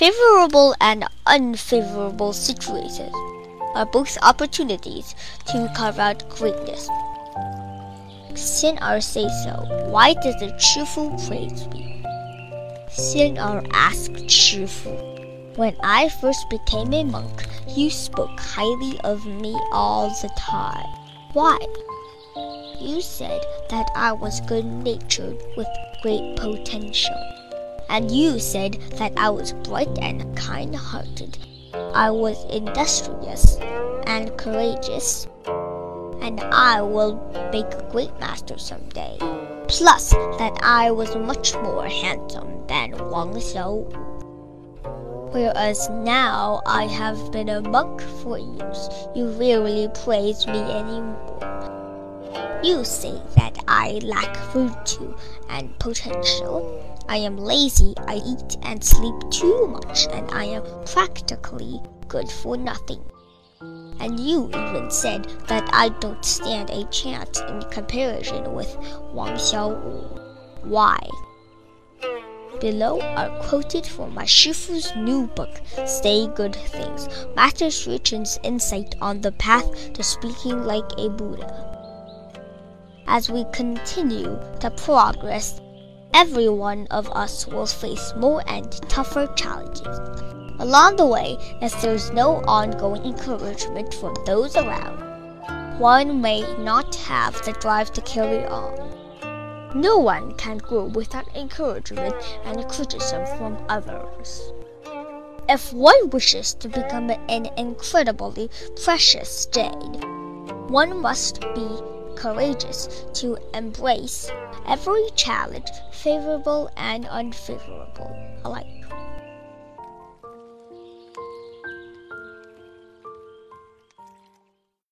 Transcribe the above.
Favorable and unfavorable situations are both opportunities to carve out greatness. Xian'er say so. Why does the Shifu praise me? Xian'er ask Shifu. When I first became a monk, you spoke highly of me all the time. Why? You said that I was good natured with great potential. And you said that I was bright and kind hearted. I was industrious and courageous. And I will make a great master someday. Plus, that I was much more handsome than Wang Xiao. Whereas now I have been a monk for years, you rarely praise me anymore. You say that I lack virtue and potential. I am lazy, I eat and sleep too much, and I am practically good for nothing. And you even said that I don't stand a chance in comparison with Wang Xiaowu. Why? Below are quoted from my Shifu's new book, Say Good Things, Master Xuecheng's insight on the path to speaking like a Buddha as we continue to progress, every one of us will face more and tougher challenges. Along the way, if there's no ongoing encouragement from those around, one may not have the drive to carry on. No one can grow without encouragement and criticism from others. If one wishes to become an incredibly precious jade, one must be courageous to embrace every challenge, favorable and unfavorable alike.